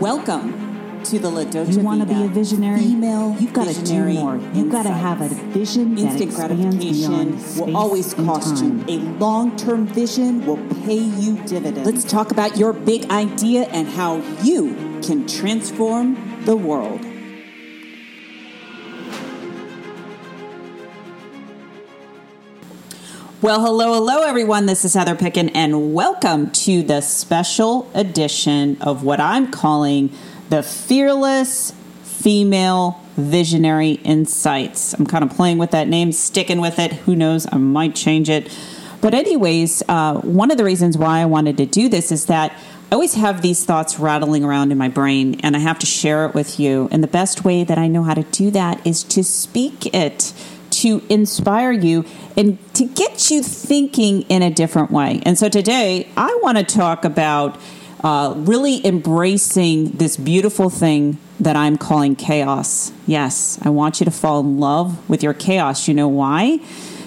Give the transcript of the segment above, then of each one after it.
Welcome to the La Dolce You want to be a visionary? Female You've got to do more. You've got to have a vision that Instant expands gratification beyond space will always cost you. A long-term vision will pay you dividends. Let's talk about your big idea and how you can transform the world. Well, hello, hello, everyone. This is Heather Picken, and welcome to the special edition of what I'm calling the Fearless Female Visionary Insights. I'm kind of playing with that name, sticking with it. Who knows? I might change it. But, anyways, uh, one of the reasons why I wanted to do this is that I always have these thoughts rattling around in my brain, and I have to share it with you. And the best way that I know how to do that is to speak it to inspire you and to get you thinking in a different way. And so today I want to talk about uh, really embracing this beautiful thing that I'm calling chaos. Yes, I want you to fall in love with your chaos. You know why?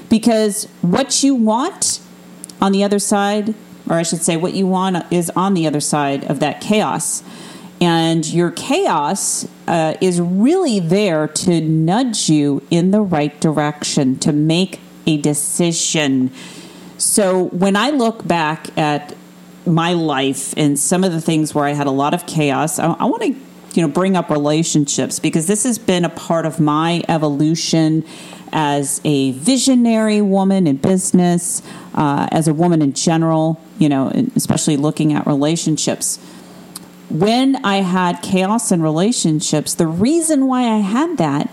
Because what you want on the other side, or I should say, what you want is on the other side of that chaos. And your chaos uh, is really there to nudge you in the right direction, to make a decision. So when I look back at my life and some of the things where I had a lot of chaos, I, I want to you know bring up relationships because this has been a part of my evolution as a visionary woman in business, uh, as a woman in general. You know, especially looking at relationships when I had chaos in relationships, the reason why I had that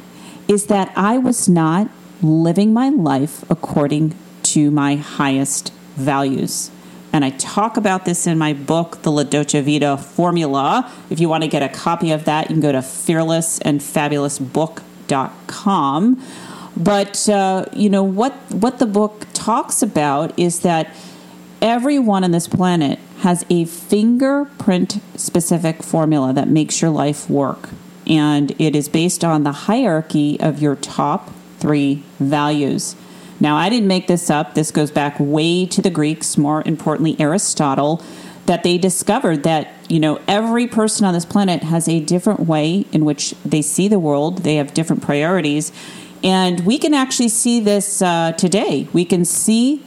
is that I was not living my life according to my highest values. And I talk about this in my book, The La Dolce Vita Formula. If you want to get a copy of that, you can go to fearlessandfabulousbook.com. But uh, you know what what the book talks about is that everyone on this planet has a fingerprint specific formula that makes your life work. And it is based on the hierarchy of your top three values. Now, I didn't make this up. This goes back way to the Greeks, more importantly, Aristotle, that they discovered that, you know, every person on this planet has a different way in which they see the world, they have different priorities. And we can actually see this uh, today. We can see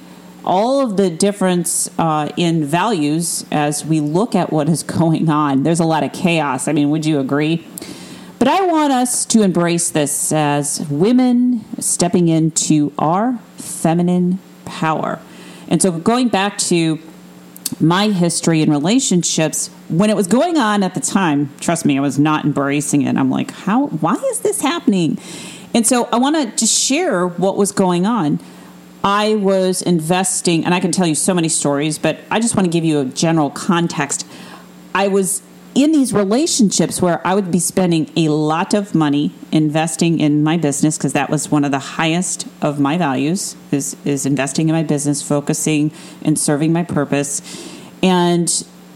all of the difference uh, in values as we look at what is going on. There's a lot of chaos. I mean, would you agree? But I want us to embrace this as women stepping into our feminine power. And so, going back to my history in relationships, when it was going on at the time, trust me, I was not embracing it. I'm like, how, why is this happening? And so, I want to just share what was going on. I was investing, and I can tell you so many stories, but I just want to give you a general context. I was in these relationships where I would be spending a lot of money investing in my business because that was one of the highest of my values is, is investing in my business, focusing and serving my purpose. And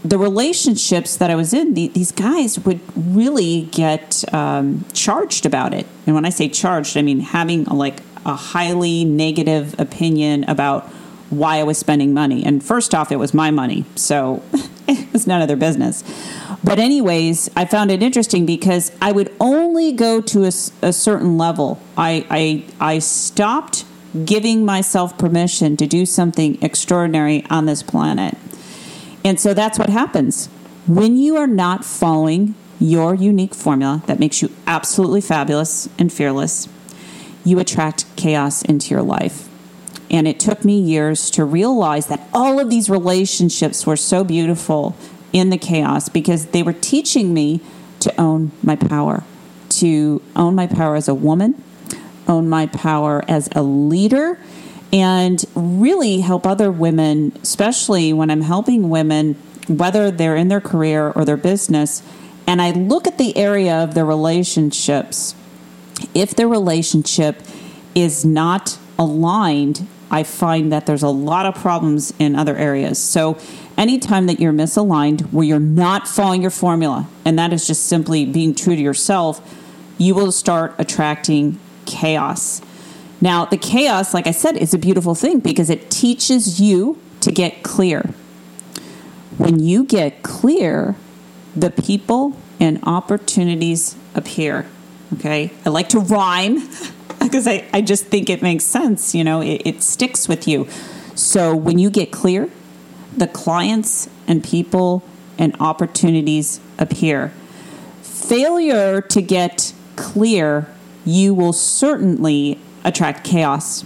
the relationships that I was in, the, these guys would really get um, charged about it. And when I say charged, I mean having like a highly negative opinion about why I was spending money. And first off, it was my money, so it was none of their business. But, anyways, I found it interesting because I would only go to a, a certain level. I, I, I stopped giving myself permission to do something extraordinary on this planet. And so that's what happens. When you are not following your unique formula that makes you absolutely fabulous and fearless, you attract chaos into your life. And it took me years to realize that all of these relationships were so beautiful in the chaos because they were teaching me to own my power, to own my power as a woman, own my power as a leader, and really help other women, especially when I'm helping women, whether they're in their career or their business. And I look at the area of their relationships. If the relationship is not aligned, I find that there's a lot of problems in other areas. So, anytime that you're misaligned, where you're not following your formula, and that is just simply being true to yourself, you will start attracting chaos. Now, the chaos, like I said, is a beautiful thing because it teaches you to get clear. When you get clear, the people and opportunities appear. Okay. I like to rhyme because I, I just think it makes sense. You know, it, it sticks with you. So when you get clear, the clients and people and opportunities appear. Failure to get clear, you will certainly attract chaos.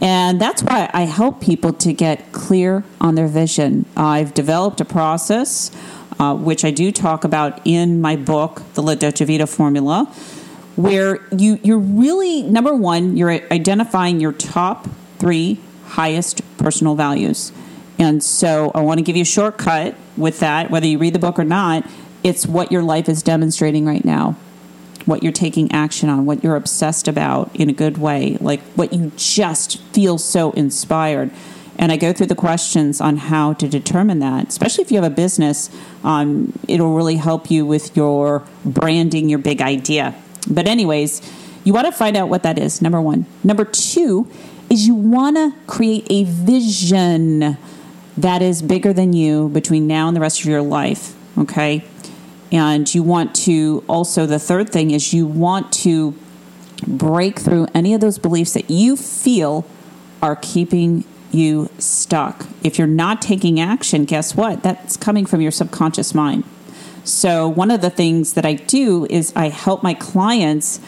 And that's why I help people to get clear on their vision. I've developed a process, uh, which I do talk about in my book, The La Vita Formula, where you, you're really, number one, you're identifying your top three highest personal values. And so I want to give you a shortcut with that, whether you read the book or not. It's what your life is demonstrating right now, what you're taking action on, what you're obsessed about in a good way, like what you just feel so inspired. And I go through the questions on how to determine that, especially if you have a business. Um, it'll really help you with your branding, your big idea. But, anyways, you want to find out what that is, number one. Number two is you want to create a vision that is bigger than you between now and the rest of your life, okay? And you want to also, the third thing is you want to break through any of those beliefs that you feel are keeping you stuck. If you're not taking action, guess what? That's coming from your subconscious mind. So, one of the things that I do is I help my clients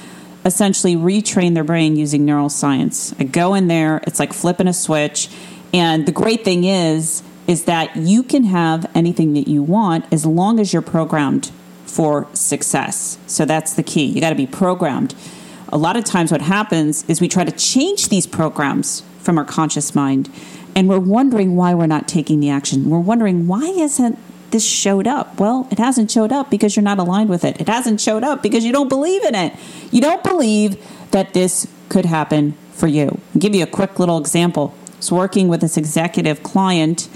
essentially retrain their brain using neuroscience. I go in there, it's like flipping a switch, and the great thing is, is that you can have anything that you want as long as you're programmed for success. So that's the key. You got to be programmed. A lot of times, what happens is we try to change these programs from our conscious mind, and we're wondering why we're not taking the action. We're wondering why isn't this showed up? Well, it hasn't showed up because you're not aligned with it. It hasn't showed up because you don't believe in it. You don't believe that this could happen for you. I'll give you a quick little example I was working with this executive client,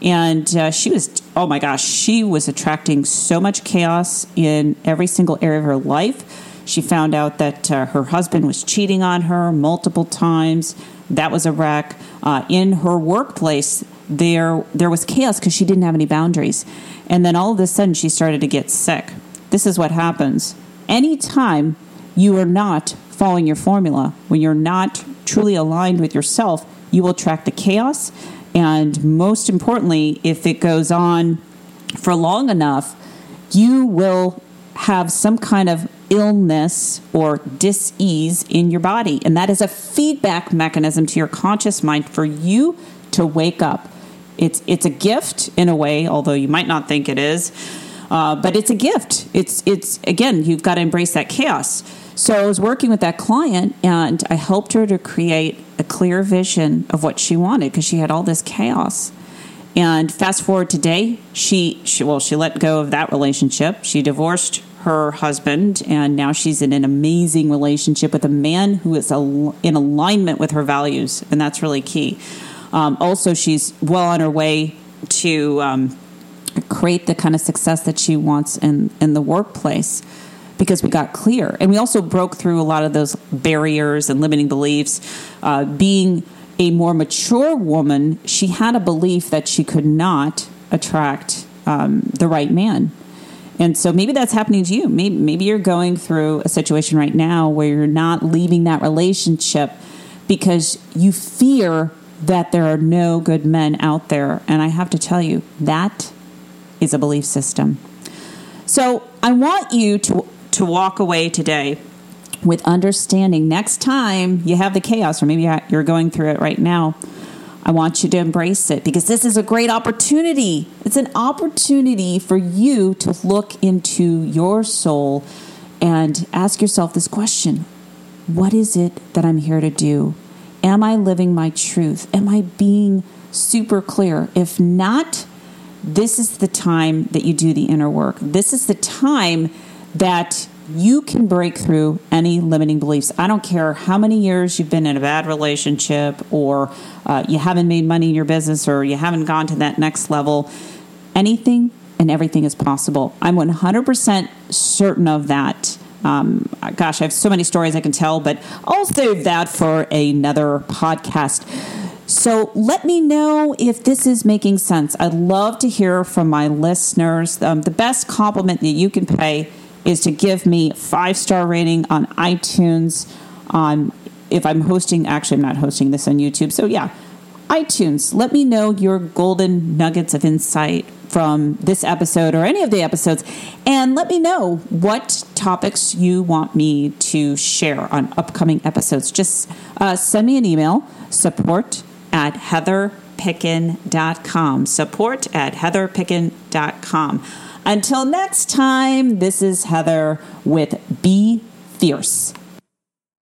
and uh, she was, oh my gosh, she was attracting so much chaos in every single area of her life. She found out that uh, her husband was cheating on her multiple times. That was a wreck. Uh, in her workplace, there there was chaos because she didn't have any boundaries. And then all of a sudden, she started to get sick. This is what happens. Anytime you are not following your formula, when you're not truly aligned with yourself, you will attract the chaos. And most importantly, if it goes on for long enough, you will have some kind of illness or dis-ease in your body and that is a feedback mechanism to your conscious mind for you to wake up it's it's a gift in a way although you might not think it is uh, but it's a gift it's it's again you've got to embrace that chaos so I was working with that client and I helped her to create a clear vision of what she wanted because she had all this chaos. And fast forward today, she, she well, she let go of that relationship. She divorced her husband, and now she's in an amazing relationship with a man who is in alignment with her values, and that's really key. Um, also, she's well on her way to um, create the kind of success that she wants in in the workplace because we got clear. And we also broke through a lot of those barriers and limiting beliefs. Uh, being a more mature woman, she had a belief that she could not attract um, the right man. And so maybe that's happening to you. Maybe, maybe you're going through a situation right now where you're not leaving that relationship because you fear that there are no good men out there. And I have to tell you, that is a belief system. So I want you to to walk away today with understanding next time you have the chaos, or maybe you're going through it right now. I want you to embrace it because this is a great opportunity. It's an opportunity for you to look into your soul and ask yourself this question What is it that I'm here to do? Am I living my truth? Am I being super clear? If not, this is the time that you do the inner work. This is the time that you can break through any limiting beliefs. I don't care how many years you've been in a bad relationship or uh, you haven't made money in your business or you haven't gone to that next level. Anything and everything is possible. I'm 100% certain of that. Um, gosh, I have so many stories I can tell, but I'll save that for another podcast. So let me know if this is making sense. I'd love to hear from my listeners. Um, the best compliment that you can pay is to give me five star rating on iTunes. On if I'm hosting, actually, I'm not hosting this on YouTube. So yeah, iTunes. Let me know your golden nuggets of insight from this episode or any of the episodes, and let me know what topics you want me to share on upcoming episodes. Just uh, send me an email support at heatherpicken.com. Support at heatherpicken.com. Until next time, this is Heather with Be Fierce.